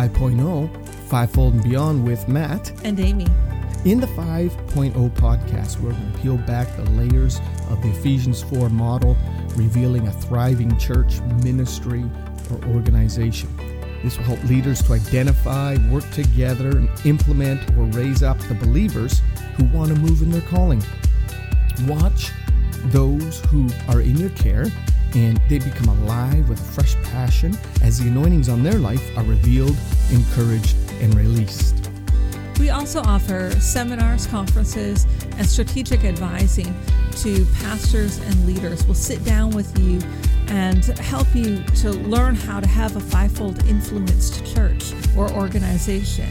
Welcome to 5.0, Fivefold and Beyond with Matt. And Amy. In the 5.0 podcast, we're going to peel back the layers of the Ephesians 4 model, revealing a thriving church, ministry, or organization. This will help leaders to identify, work together, and implement or raise up the believers who want to move in their calling. Watch those who are in your care and they become alive with a fresh passion as the anointings on their life are revealed, encouraged, and released. We also offer seminars, conferences, and strategic advising to pastors and leaders. We'll sit down with you and help you to learn how to have a fivefold influenced church or organization.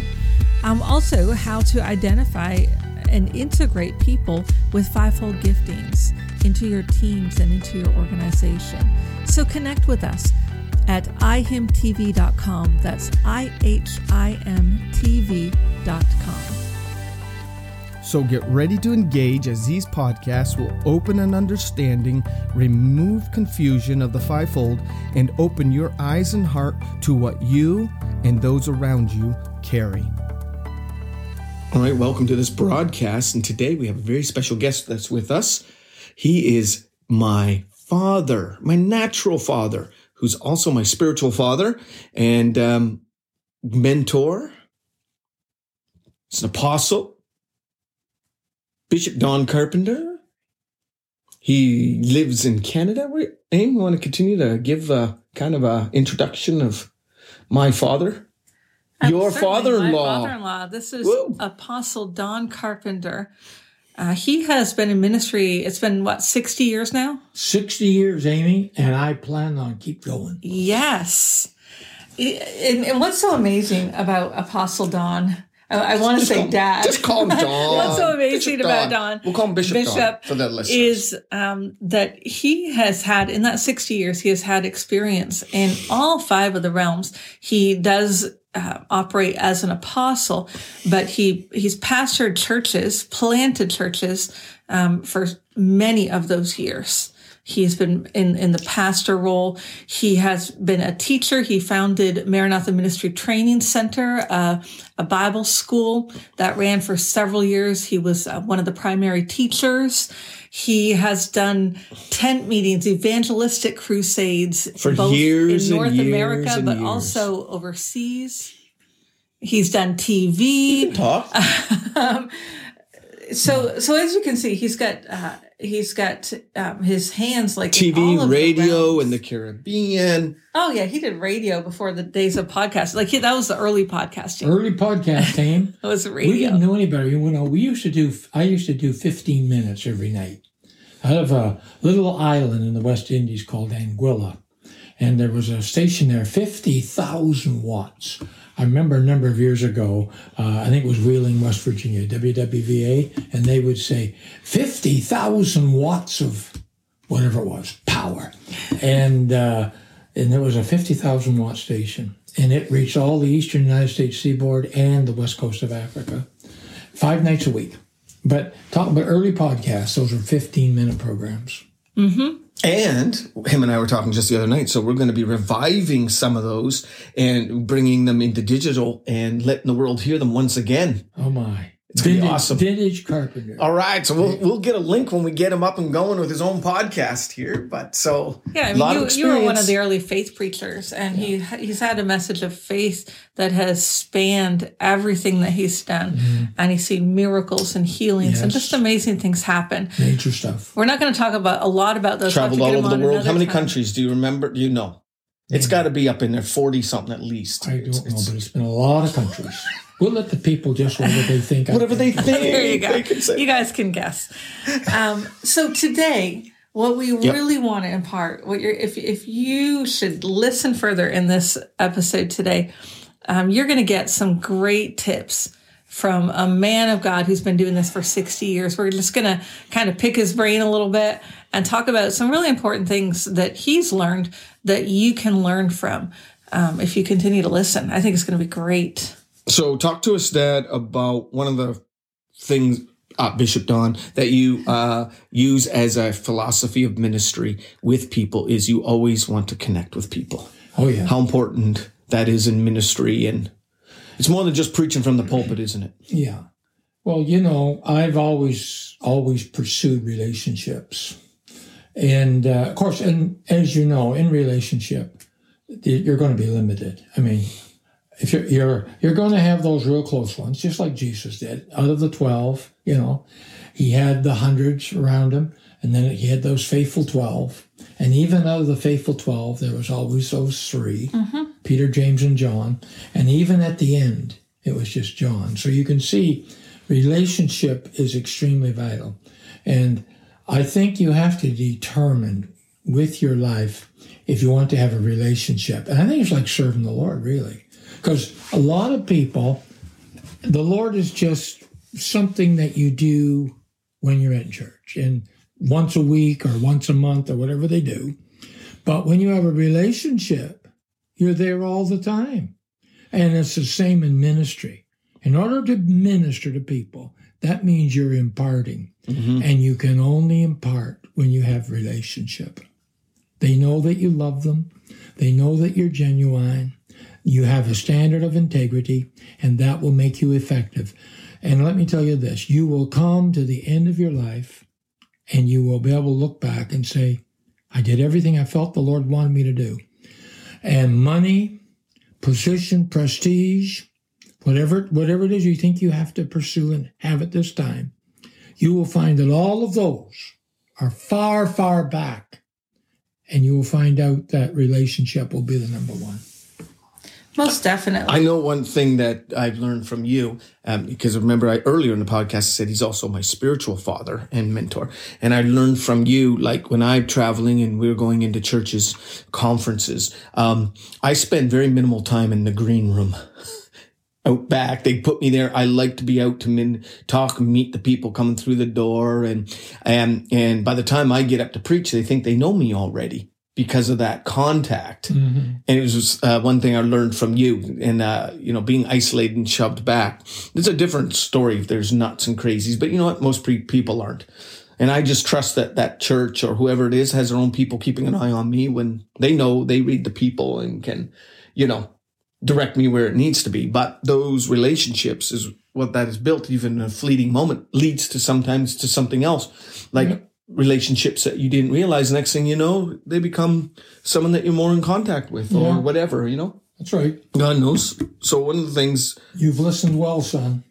Um, also, how to identify and integrate people with fivefold giftings into your teams and into your organization. So connect with us at ihimtv.com. That's I H I M TV.com. So get ready to engage as these podcasts will open an understanding, remove confusion of the fivefold, and open your eyes and heart to what you and those around you carry. All right, welcome to this broadcast. And today we have a very special guest that's with us. He is my father, my natural father, who's also my spiritual father and um, mentor. He's an apostle, Bishop Don Carpenter. He lives in Canada. Amy, want to continue to give a kind of a introduction of my father? Your father-in-law. father-in-law. This is. Apostle Don Carpenter. Uh, he has been in ministry. It's been what sixty years now. Sixty years, Amy, and I plan on keep going. Yes. And, and what's so amazing about Apostle Don? I, I want to say call, Dad. Just call him Don. What's so amazing Bishop about Don. Don? We'll call him Bishop, Bishop Don for the listeners. Is um, that he has had in that sixty years, he has had experience in all five of the realms. He does uh, operate as an apostle, but he he's pastored churches, planted churches um, for many of those years. He's been in, in the pastor role. He has been a teacher. He founded Maranatha Ministry Training Center, uh, a Bible school that ran for several years. He was uh, one of the primary teachers. He has done tent meetings, evangelistic crusades for both years in North years America, but years. also overseas. He's done TV. talk. um, so, so as you can see, he's got uh, he's got um, his hands like TV, radio, the in the Caribbean. Oh yeah, he did radio before the days of podcasts. Like he, that was the early podcasting. Early podcast team. it was radio. We didn't know any better. You know, we used to do. I used to do 15 minutes every night out of a little island in the West Indies called Anguilla, and there was a station there, 50,000 watts. I remember a number of years ago, uh, I think it was Wheeling, West Virginia, WWVA, and they would say 50,000 watts of whatever it was, power. And, uh, and there was a 50,000 watt station, and it reached all the eastern United States seaboard and the west coast of Africa, five nights a week. But talk about early podcasts, those were 15 minute programs. Mm-hmm. And him and I were talking just the other night. So we're going to be reviving some of those and bringing them into digital and letting the world hear them once again. Oh my. It's going to be awesome. Vintage Carpenter. All right. So we'll, we'll get a link when we get him up and going with his own podcast here. But so yeah, I a lot mean, of you, you were one of the early faith preachers, and he he's had a message of faith that has spanned everything that he's done, mm-hmm. and he's seen miracles and healings and just amazing things happen. Nature stuff. We're not going to talk about a lot about those. Traveled all over the world. How many time. countries do you remember? Do you know? It's got to be up in there, 40 something at least. I don't It's- know, it's- but it's been a lot of countries. We'll let the people just whatever they think. Whatever they think. think. There you go. they can say. You guys can guess. Um, so today, what we really want to impart, what you're, if if you should listen further in this episode today, um, you're going to get some great tips from a man of God who's been doing this for 60 years. We're just going to kind of pick his brain a little bit and talk about some really important things that he's learned that you can learn from um, if you continue to listen. I think it's going to be great. So, talk to us, Dad, about one of the things, uh, Bishop Don, that you uh, use as a philosophy of ministry with people is you always want to connect with people. Oh yeah. How important that is in ministry and it's more than just preaching from the pulpit, isn't it? Yeah. Well, you know, I've always always pursued relationships, and uh, of course, and as you know, in relationship, you're going to be limited. I mean, if you're you're you're going to have those real close ones, just like Jesus did. Out of the twelve, you know, he had the hundreds around him, and then he had those faithful twelve. And even out of the faithful twelve, there was always those 3 mm-hmm. Peter, James, and John. And even at the end, it was just John. So you can see relationship is extremely vital. And I think you have to determine with your life if you want to have a relationship. And I think it's like serving the Lord, really. Because a lot of people, the Lord is just something that you do when you're in church and once a week or once a month or whatever they do. But when you have a relationship, you're there all the time. And it's the same in ministry. In order to minister to people, that means you're imparting. Mm-hmm. And you can only impart when you have relationship. They know that you love them. They know that you're genuine. You have a standard of integrity, and that will make you effective. And let me tell you this you will come to the end of your life, and you will be able to look back and say, I did everything I felt the Lord wanted me to do. And money, position, prestige, whatever whatever it is you think you have to pursue and have at this time, you will find that all of those are far, far back. And you will find out that relationship will be the number one. Most definitely. I know one thing that I've learned from you, um, because remember, I earlier in the podcast I said he's also my spiritual father and mentor, and I learned from you, like when I'm traveling and we're going into churches, conferences, um, I spend very minimal time in the green room. Out back, they put me there. I like to be out to min- talk, meet the people coming through the door, and and and by the time I get up to preach, they think they know me already because of that contact. And it was uh, one thing I learned from you and, uh, you know, being isolated and shoved back. It's a different story if there's nuts and crazies, but you know what? Most pre- people aren't. And I just trust that that church or whoever it is has their own people keeping an eye on me when they know they read the people and can, you know, direct me where it needs to be. But those relationships is what that is built, even in a fleeting moment, leads to sometimes to something else. Like relationships that you didn't realize. Next thing you know, they become someone that you're more in contact with or Yeah. whatever, you know? That's right. God knows. So one of the things, You've listened well, son.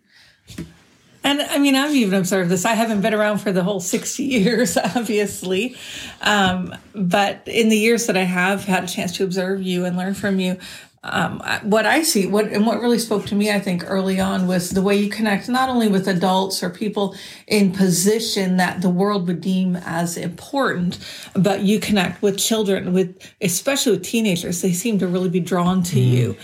And I mean, I've even observed this. I haven't been around for the whole 60 years, obviously. Um, but in the years that I have had a chance to observe you and learn from you, um, what I see, what and what really spoke to me, I think, early on was the way you connect not only with adults or people in position that the world would deem as important, but you connect with children, with especially with teenagers. They seem to really be drawn to you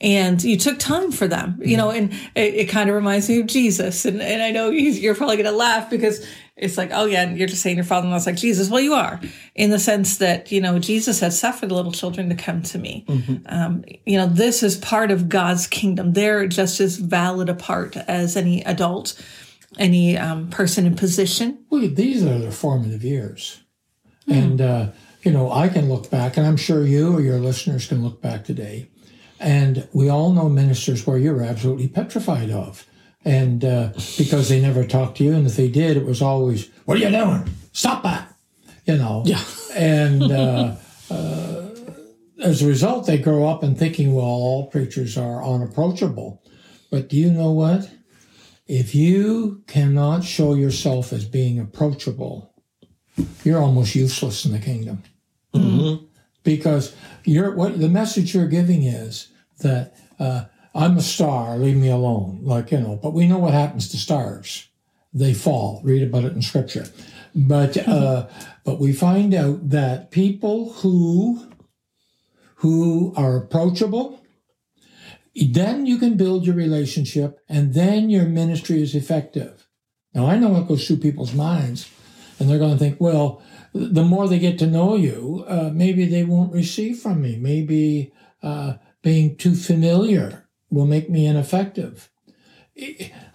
and you took time for them, you know, and it, it kind of reminds me of Jesus. And, and I know you're probably going to laugh because it's like, oh yeah, and you're just saying your father-in-law's like Jesus. Well, you are in the sense that, you know, Jesus has suffered little children to come to me. Um, you know, this is part of God's kingdom. They're just as valid a part as any adult, any um, person in position. Well, these are the formative years. And, uh, you know, I can look back, and I'm sure you or your listeners can look back today. And we all know ministers where you're absolutely petrified of. And uh, because they never talked to you, and if they did, it was always, What are you doing? Stop that. You know? Yeah. And uh, uh, as a result, they grow up and thinking, Well, all preachers are unapproachable. But do you know what? If you cannot show yourself as being approachable, you're almost useless in the kingdom. Because you're what the message you're giving is that uh, I'm a star, leave me alone. Like, you know, but we know what happens to stars. They fall. Read about it in scripture. But uh, but we find out that people who who are approachable, then you can build your relationship and then your ministry is effective. Now, I know what goes through people's minds, and they're going to think, well, the more they get to know you, uh, maybe they won't receive from me. Maybe uh, being too familiar will make me ineffective.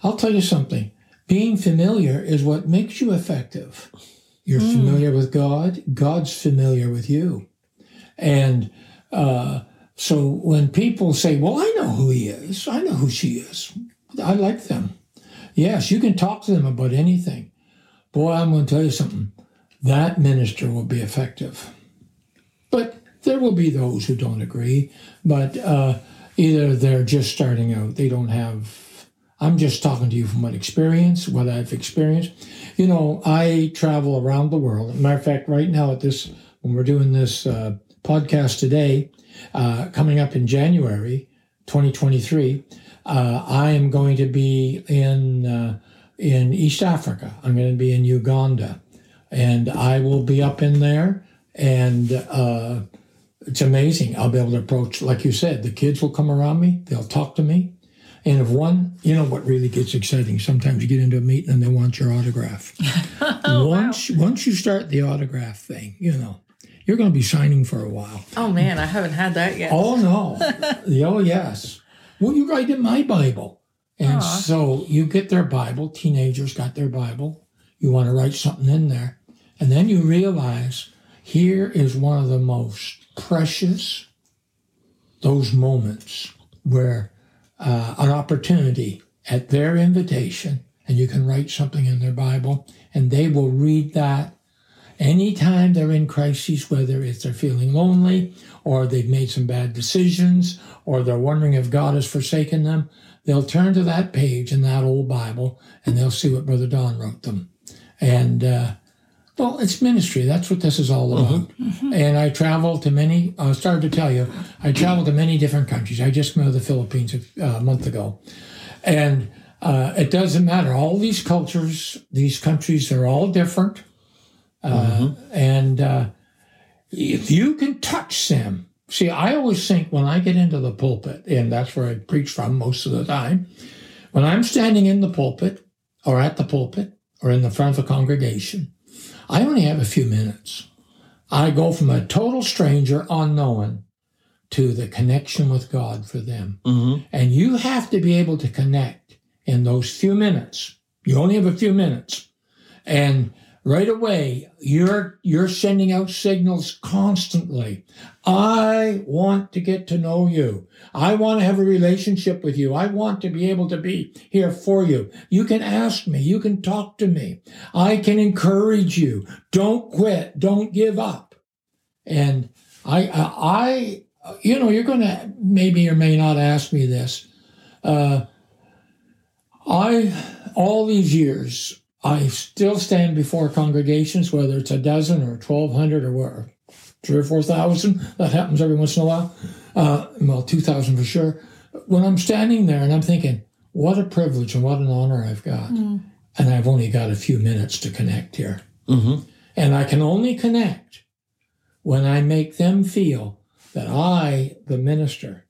I'll tell you something. Being familiar is what makes you effective. You're familiar with God, God's familiar with you. And uh, So when people say, Well, I know who he is, I know who she is, I like them. Yes, you can talk to them about anything. Boy, I'm going to tell you something. That minister will be effective. But there will be those who don't agree. But uh, either they're just starting out, they don't have. I'm just talking to you from what experience, what I've experienced. You know, I travel around the world. Matter of fact, right now at this, when we're doing this uh, podcast today, uh, coming up in January 2023, uh, I am going to be in uh, in East Africa. I'm going to be in Uganda, and I will be up in there, and uh, it's amazing. I'll be able to approach, like you said, the kids will come around me. They'll talk to me. And if one, you know what really gets exciting? Sometimes you get into a meeting and they want your autograph. Oh, once once you start the autograph thing, you know, you're going to be signing for a while. Oh man, I haven't had that yet. Oh no. oh yes. Well, you write in my Bible. And Aw. so you get their Bible, teenagers got their Bible. You want to write something in there. And then you realize here is one of the most precious those moments where uh, an opportunity at their invitation and you can write something in their Bible and they will read that anytime they're in crises, whether it's they're feeling lonely or they've made some bad decisions or they're wondering if God has forsaken them, they'll turn to that page in that old Bible and they'll see what Brother Don wrote them. And, uh, well, it's ministry. That's what this is all about. And I travel to many, I started to tell you, I travel to many different countries. I just moved to the Philippines a, a month ago. And uh, it doesn't matter. All these cultures, these countries are all different. Uh, And uh, if you can touch them, see, I always think when I get into the pulpit, and that's where I preach from most of the time, when I'm standing in the pulpit or at the pulpit or in the front of a congregation, I only have a few minutes. I go from a total stranger, unknown, to the connection with God for them. Mm-hmm. And you have to be able to connect in those few minutes. You only have a few minutes. And right away, you're, you're sending out signals constantly. I want to get to know you. I want to have a relationship with you. I want to be able to be here for you. You can ask me. You can talk to me. I can encourage you. Don't quit. Don't give up. And I, I, I you know, you're going to maybe or may not ask me this. Uh, I, all these years, I still stand before congregations, whether it's a dozen or 1,200 or where, three or 4,000. That happens every once in a while. Uh, well, 2,000 for sure. When I'm standing there and I'm thinking, what a privilege and what an honor I've got. And I've only got a few minutes to connect here. And I can only connect when I make them feel that I, the minister,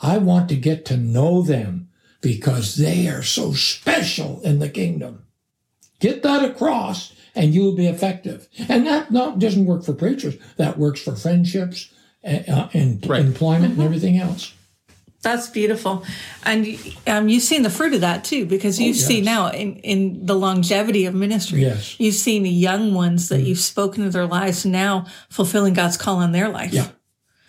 I want to get to know them because they are so special in the kingdom. Get that across and you will be effective. And that not doesn't work for preachers. That works for friendships uh, and Right. employment and everything else. That's beautiful, and um, you've seen the fruit of that too, because you see yes. now in, in the longevity of ministry. Yes. you've seen the young ones that you've spoken to their lives now fulfilling God's call in their life. Yeah.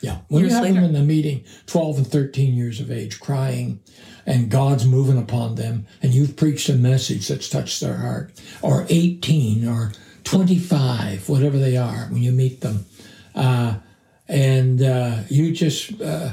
Yeah. When Years you have later. them in the meeting, 12 and 13 years of age, crying, and God's moving upon them, and you've preached a message that's touched their heart, or 18 or 25, whatever they are, when you meet them, uh, and uh, you just uh,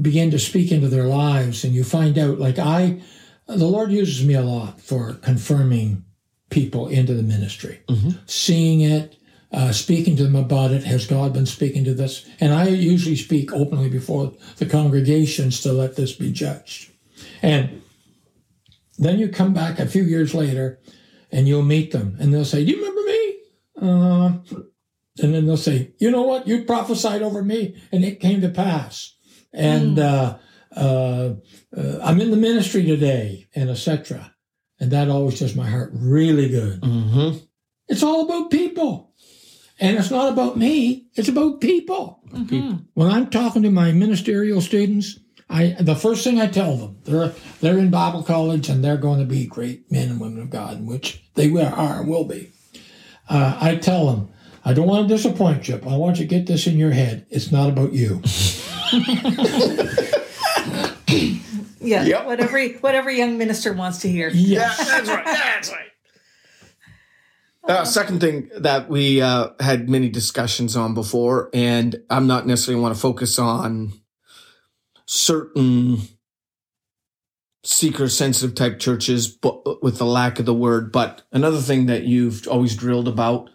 begin to speak into their lives, and you find out, like I, the Lord uses me a lot for confirming people into the ministry, seeing it, uh, speaking to them about it. Has God been speaking to this? And I usually speak openly before the congregations to let this be judged. And then you come back a few years later and you'll meet them and they'll say, Do you remember me? Uh, and then they'll say, You know what? You prophesied over me and it came to pass. And uh, uh, uh, I'm in the ministry today and etc. And that always does my heart really good. Mm-hmm. It's all about people. And it's not about me, it's about people. When I'm talking to my ministerial students, I the first thing I tell them, they're they're in Bible college and they're going to be great men and women of God, which they will, are and will be. Uh, I tell them, I don't want to disappoint you, but I want you to get this in your head. It's not about you. Yeah, Yep. whatever whatever young minister wants to hear. Yes. that's right. That's right. Uh, second thing that we uh, had many discussions on before, and I'm not necessarily want to focus on certain seeker sensitive type churches, but with the lack of the word. But another thing that you've always drilled about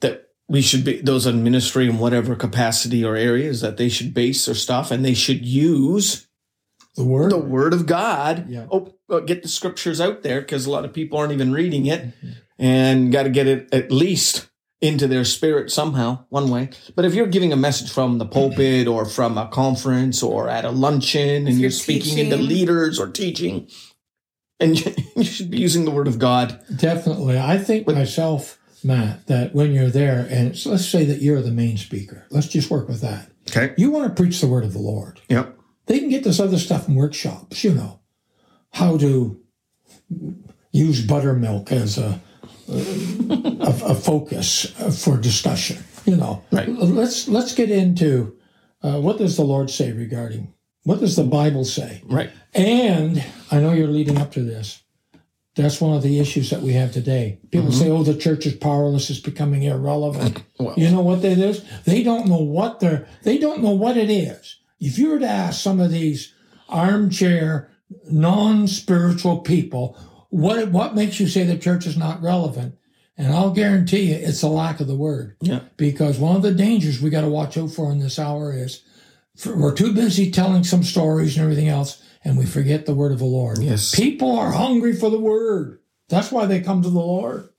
that we should be those in ministry in whatever capacity or areas that they should base their stuff and they should use The word. the word of God. Yeah. Oh, uh, get the scriptures out there because a lot of people aren't even reading it Mm-hmm. And got to get it at least into their spirit somehow, one way. But if you're giving a message from the pulpit or from a conference or at a luncheon and you're, you're speaking into leaders or teaching, and you, you should be using the word of God. Definitely. I think But- myself, Matt, that when you're there, and it's, let's say that you're the main speaker, let's just work with that. Okay. You want to preach the word of the Lord. Yep. They can get this other stuff in workshops, you know, how to use buttermilk as a, a, a focus for discussion. You know, Right. let's let's get into uh, what does the Lord say regarding what does the Bible say, Right. and I know you're leading up to this. That's one of the issues that we have today. People say, "Oh, the church is powerless; it's becoming irrelevant." Well, You know what that is? They don't know what they're. They don't know what it is. If you were to ask some of these armchair, non-spiritual people, what what makes you say the church is not relevant? And I'll guarantee you, it's a lack of the word. Yeah. Because one of the dangers we got to watch out for in this hour is for, we're too busy telling some stories and everything else, and we forget the word of the Lord. Yes. People are hungry for the word. That's why they come to the Lord.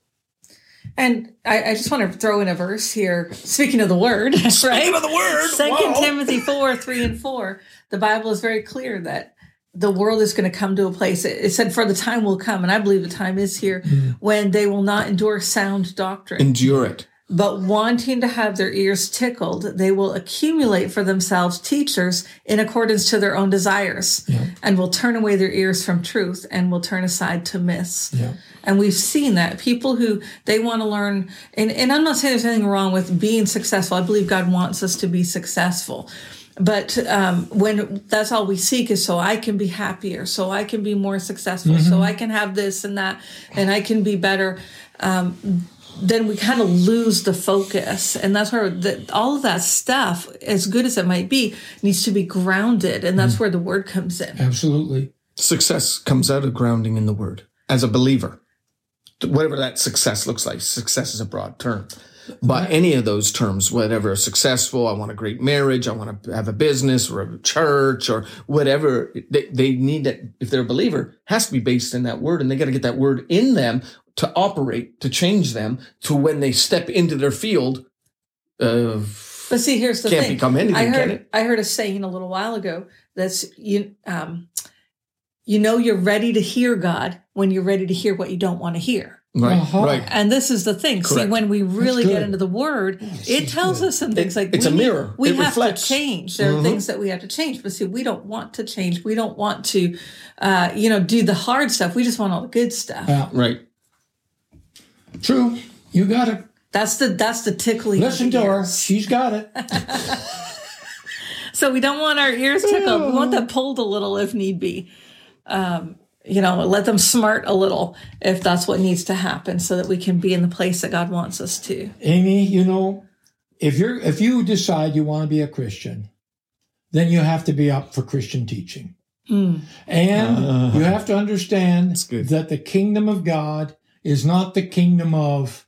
And I, I just want to throw in a verse here. Speaking of the word, right? Speaking of the word, Second wow. Timothy four, three and four. The Bible is very clear that the world is going to come to a place. It, said, "For the time will come," and I believe the time is here hmm. when they will not endure sound doctrine, endure it. but wanting to have their ears tickled, they will accumulate for themselves teachers in accordance to their own desires, and will turn away their ears from truth and will turn aside to myths. Yeah. And we've seen that people who they want to learn, and, and I'm not saying there's anything wrong with being successful. I believe God wants us to be successful. But um, when that's all we seek is so I can be happier, so I can be more successful, so I can have this and that, and I can be better. Um, then we kind of lose the focus, and that's where the, all of that stuff, as good as it might be, needs to be grounded, and that's where the word comes in. Absolutely. Success comes out of grounding in the word as a believer. Whatever that success looks like, success is a broad term. But any of those terms, whatever successful, I want a great marriage, I want to have a business or a church or whatever, they, they need that, if they're a believer, has to be based in that word and they got to get that word in them to operate, to change them to when they step into their field of But see, here's the Can't thing. become anything, I heard? I heard a saying a little while ago that's you um you know you're ready to hear God when you're ready to hear what you don't want to hear. Right, Uh-huh. right. And this is the thing. See, when we really get into the word, it tells good. us some things like it's we a mirror. We It have reflects. to change. There are Mhm. things that we have to change. But see, we don't want to change. We don't want to uh, you know, do the hard stuff. We just want all the good stuff. Yeah. Right. True. You got it. That's the that's the tickling. Listen to her. She's got it. So we don't want our ears tickled. We want that pulled a little if need be. Um, you know, let them smart a little if that's what needs to happen so that we can be in the place that God wants us to. Amy, you know, if you're if you decide you want to be a Christian, then you have to be up for Christian teaching. Hmm. And Ah. you have to understand that the kingdom of God is not the kingdom of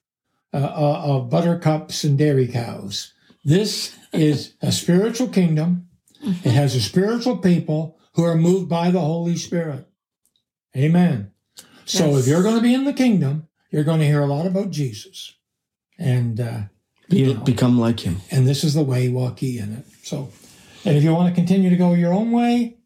uh, uh, of buttercups and dairy cows. This is a spiritual kingdom. It has a spiritual people who are moved by the Holy Spirit. Amen. So Yes. if you're going to be in the kingdom, you're going to hear a lot about Jesus, and uh, Be, become like him. and this is the way walk ye in it. So, and if you want to continue to go your own way,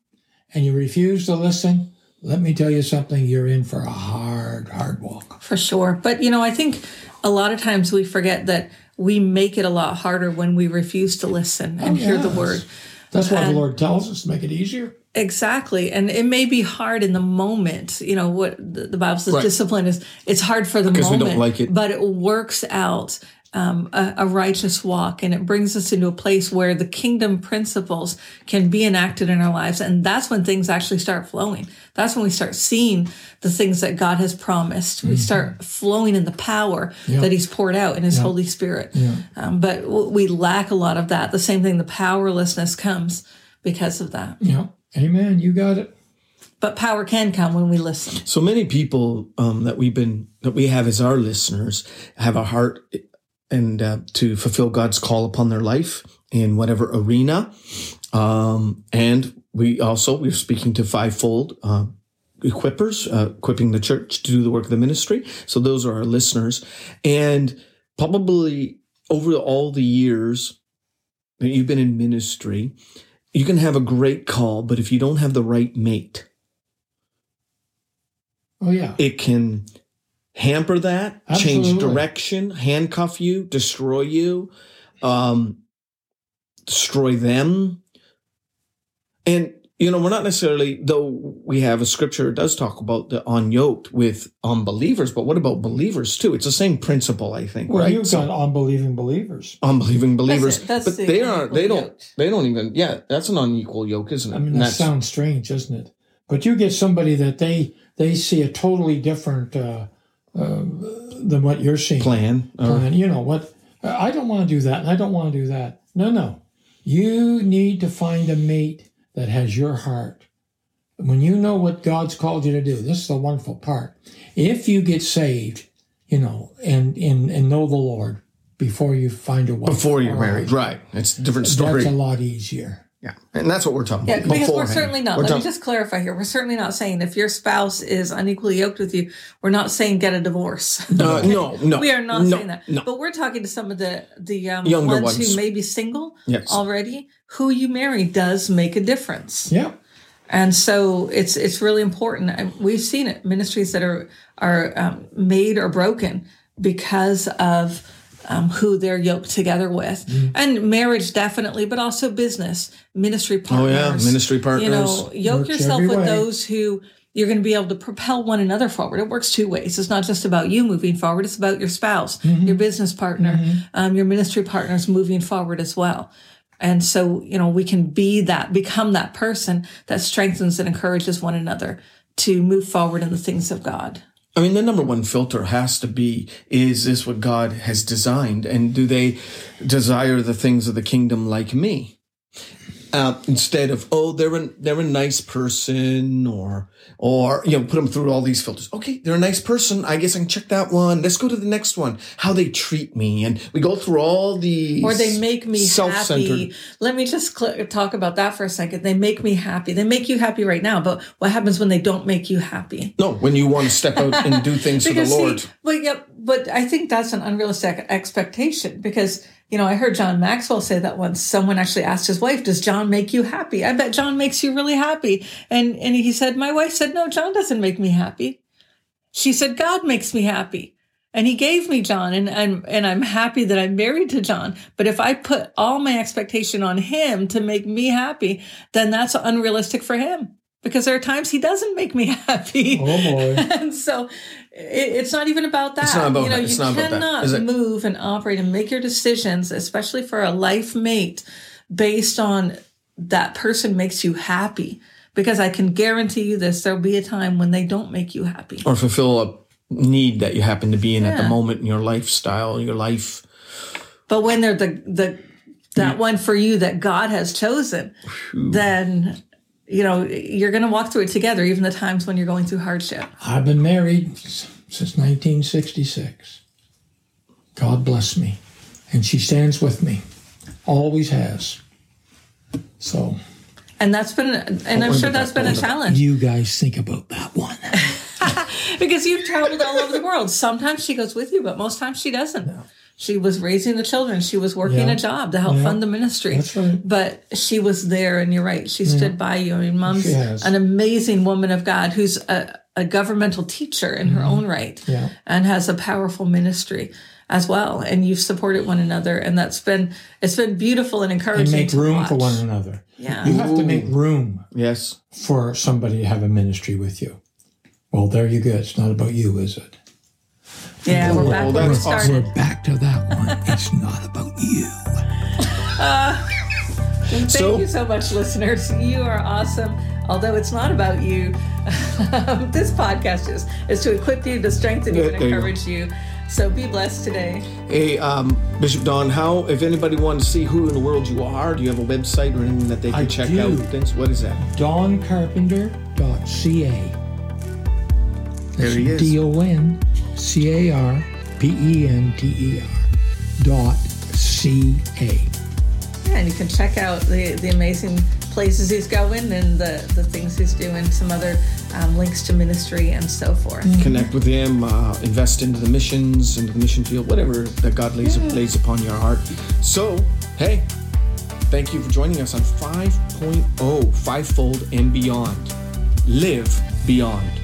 and you refuse to listen, let me tell you something: you're in for a hard, hard walk. For sure. But, you know, I think a lot of times we forget that we make it a lot harder when we refuse to listen and hear the word. That's why the Lord tells us to make it easier. Exactly. And it may be hard in the moment. You know, what the, Bible says Right. discipline is, it's hard for the moment. don't like it. But it works out um, a, a, righteous walk and it brings us into a place where the kingdom principles can be enacted in our lives. And that's when things actually start flowing. That's when we start seeing the things that God has promised. Mm-hmm. We start flowing in the power yep. that He's poured out in His yep. Holy Spirit. Yep. Um, but we lack a lot of that. The same thing, the powerlessness comes because of that. Yeah. Amen. You got it. But power can come when we listen. So many people um, that we've been that we have as our listeners have a heart and uh, to fulfill God's call upon their life in whatever arena. Um, and we also we're speaking to fivefold uh, equippers, uh, equipping the church to do the work of the ministry. So those are our listeners, and probably over all the years that you've been in ministry, you can have a great call, but if you don't have the right mate, oh yeah, it can hamper that, Absolutely. change direction, handcuff you, destroy you, um, destroy them. And, you know, we're not necessarily, though we have a scripture that does talk about the unyoked with unbelievers, but what about believers too? It's the same principle, I think. Well, right? you've so, got unbelieving believers. Unbelieving believers. That's, that's but the they aren't, they don't, yoked. they don't even, yeah, that's an unequal yoke, isn't it? I mean, that sounds strange, isn't it? But you get somebody that they, they see a totally different, uh, uh, than what you're seeing. Plan. Plan. You know what? I don't want to do that, and I don't want to do that. No, no. You need to find a mate that has your heart. When you know what God's called you to do, this is the wonderful part. If you get saved, you know, and and and know the Lord before you find a wife, before you're married, right? It's a different story. That's a lot easier. Yeah, and that's what we're talking yeah, about. Yeah, because we're certainly not. We're let talking, me just clarify here. We're certainly not saying if your spouse is unequally yoked with you, we're not saying get a divorce. Uh, no, no, we are not no, saying that. No. But we're talking to some of the the um, Younger ones, ones who may be single yes. already. Who you marry does make a difference. Yeah. And so it's it's really important. We've seen it ministries that are are um, made or broken because of um, who they're yoked together with, mm. and marriage definitely, but also business, ministry partners. Oh yeah, ministry partners. You know, yoke yourself with way. those who you're going to be able to propel one another forward. It works two ways. It's not just about you moving forward; it's about your spouse, mm-hmm. your business partner, mm-hmm. um, your ministry partners moving forward as well. And so, you know, we can be that, become that person that strengthens and encourages one another to move forward in the things of God. I mean, the number one filter has to be, is this what God has designed? And do they desire the things of the kingdom like me? Uh, instead of oh they're a they're a nice person or or you know put them through all these filters. Okay, they're a nice person. I guess I can check that one. Let's go to the next one. How they treat me, and we go through all these or they make me happy. Let me just cl- talk about that for a second. They make me happy. They make you happy right now, but what happens when they don't make you happy? No, when you want to step out and do things for the Lord. See, but yeah, but I think that's an unrealistic expectation because you know, I heard John Maxwell say that once. Someone actually asked his wife, "Does John make you happy?" I bet John makes you really happy. And and he said, "My wife said, no, John doesn't make me happy." She said, "God makes me happy." And he gave me John, and, and, and I'm happy that I'm married to John. But if I put all my expectation on him to make me happy, then that's unrealistic for him because there are times he doesn't make me happy. Oh boy! and so it, it's not even about that. It's not about you know, that. It's you not cannot move and operate and make your decisions, especially for a life mate, based on that person makes you happy. Because I can guarantee you this: there'll be a time when they don't make you happy or fulfill a need that you happen to be in yeah. at the moment in your lifestyle, your life. But when they're the the that one for you that God has chosen, Whew. then you know, you're going to walk through it together, even the times when you're going through hardship. I've been married since 1966. God bless me. And she stands with me, always has. So. And that's been, and I'm sure that's been a challenge. You guys think about that one. because you've traveled all over the world. Sometimes she goes with you, but most times she doesn't. No. She was raising the children. She was working yeah. a job to help yeah. fund the ministry. That's right. But she was there, and you're right. She stood yeah. by you. I mean, mom's an amazing woman of God who's a, a governmental teacher in mm-hmm. her own right and has a powerful ministry as well. And you've supported one another, and that's been it's been beautiful and encouraging. And make room watch. for one another. Yeah, you have to make room. Yes, for somebody to have a ministry with you. Well, there you go. It's not about you, is it? Yeah, we're back where we that's awesome. started. We're back to that one. It's not about you. Thank So- you so much, listeners. You are awesome. Although it's not about you, this podcast is is to equip you, to strengthen you, and there you encourage you. So be blessed today. Hey, um, Bishop Don, how, if anybody wanted to see who in the world you are, do you have a website or anything that they can I check do. out? Vince? What is that? DonCarpenter.ca. There he is. D O N C A R P E N T E R dot C A. Yeah, and you can check out the, the amazing places he's going and the, the things he's doing, some other um, links to ministry and so forth. Connect with him, uh, invest into the missions, into the mission field, whatever that God lays, lays upon your heart. So, hey, thank you for joining us on 5.0, fivefold and beyond. Live beyond.